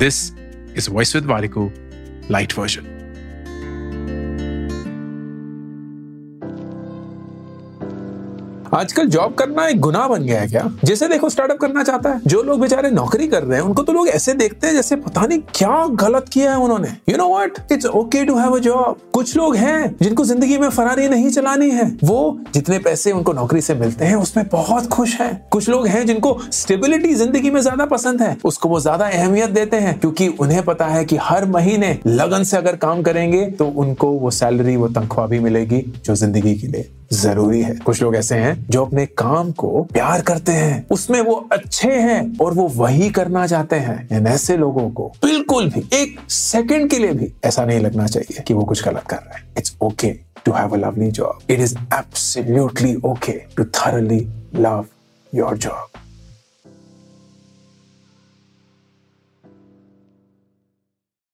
This is Voice with Variku light version. आजकल job करना एक गुनाह बन गया है क्या? जैसे देखो स्टार्टअप करना चाहता है। जो लोग बेचारे नौकरी कर रहे हैं, उनको तो लोग ऐसे देखते हैं जैसे पता नहीं क्या गलत किया है उन्होंने। You know what it's okay to have a job कुछ लोग हैं जिनको ज़िंदगी में फरारी नहीं चलानी है। वो जितने पैसे उनको नौकरी से मिलते हैं, उसमें बहुत खुश है। कुछ लोग हैं जिनको स्टेबिलिटी ज़िंदगी में ज़्यादा पसंद है। उसको वो ज़्यादा अहमियत देते हैं, क्योंकि उन्हें पता है कि हर महीने लगन से अगर काम करेंगे तो उनको वो सैलरी वो तनख्वाह भी मिलेगी, जो ज़िंदगी के लिए ज़रूरी है। कुछ लोग ऐसे हैं जो अपने काम को प्यार करते हैं, उसमें वो अच्छे हैं और वो वही करना चाहते हैं। ऐसे लोगों को बिल्कुल भी एक सेकंड के लिए भी ऐसा नहीं लगना चाहिए कि वो कुछ गलत कर रहे हैं। It's okay to have a lovely job it is absolutely okay to thoroughly love your job